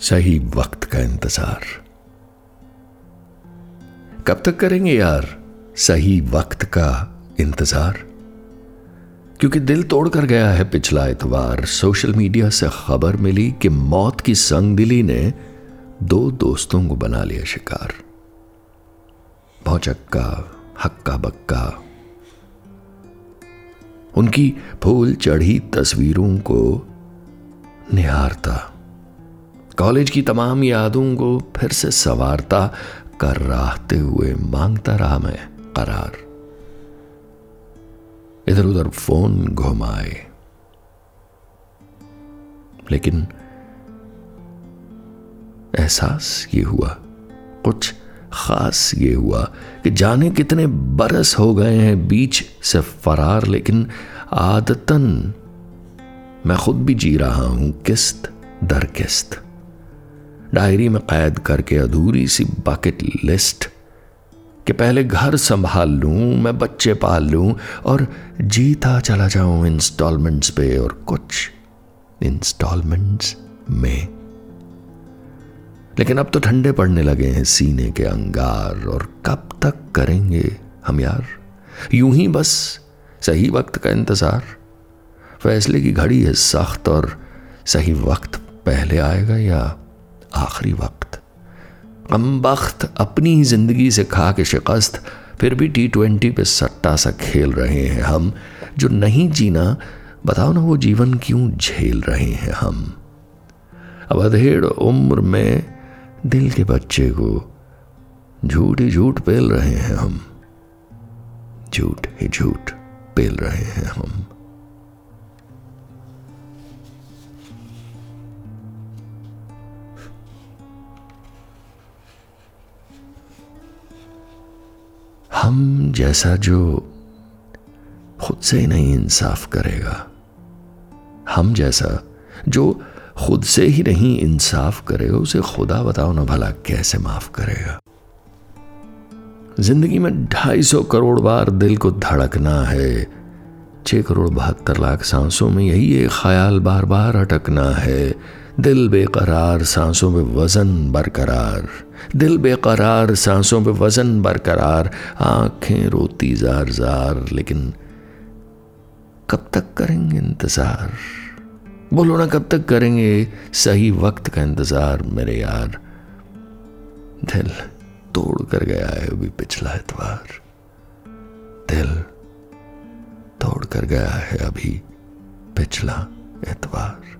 सही वक्त का इंतज़ार। कब तक करेंगे यार सही वक्त का इंतज़ार? क्योंकि दिल तोड़कर गया है पिछला इतवार। सोशल मीडिया से खबर मिली कि मौत की संग दिली ने दो दोस्तों को बना लिया शिकार। भौचक्का हक्का बक्का उनकी फूल चढ़ी तस्वीरों को निहारता। कॉलेज की तमाम यादों को फिर से सवारता कर रहते हुए माँगता रहा मैं, करार। इधर उधर फ़ोन घुमाए। लेकिन एहसास ये हुआ, कुछ खास ये हुआ कि जाने कितने बरस हो गए हैं बीच से फरार, लेकिन आदतन मैं खुद भी जी रहा हूँ, किस्त दर किस्त। डायरी में कैद करके अधूरी सी बकेट लिस्ट कि पहले घर संभाल लूँ, मैं बच्चे पाल लूँ और जीता चला जाऊँ इंस्टॉलमेंट्स पे और कुछ इंस्टॉलमेंट्स में। लेकिन अब तो ठंडे पड़ने लगे हैं सीने के अंगार और कब तक करेंगे हम यार? यूँ ही बस सही वक्त का इंतज़ार। फैसले की घड़ी है सख्त और सही वक्त पहले आएगा या आखिरी वक्त। वक्त अपनी ही ज़िंदगी से खा के शिकस्त, फिर भी टी ट्वेंटी पे सट्टा सा खेल रहे हैं हम, जो नहीं जीना, बताओ ना वो जीवन क्यों झेल रहे हैं हम। अब अधेड़ उम्र में दिल के बच्चे को झूठ ही झूठ पेल रहे हैं हम। झूठ ही झूठ पेल रहे हैं हम। हम जैसा जो खुद से ही नहीं इंसाफ करेगा, हम जैसा जो खुद से ही नहीं इंसाफ करेगा उसे खुदा बताओ ना भला कैसे माफ़ करेगा। ज़िंदगी में ढाई सौ करोड़ बार दिल को धड़कना है, छह करोड़ बहत्तर लाख सांसों में यही एक ख्याल बार बार अटकना है। दिल बेकरार सांसों में वज़न बरकरार। दिल बेकरार सांसों पे वज़न बरकरार। आँखें रोती जार जार, लेकिन कब तक करेंगे इंतज़ार? बोलो ना, कब तक करेंगे सही वक्त का इंतज़ार मेरे यार? दिल तोड़ कर गया है अभी पिछला एतवार दिल तोड़ कर गया है अभी पिछला एतवार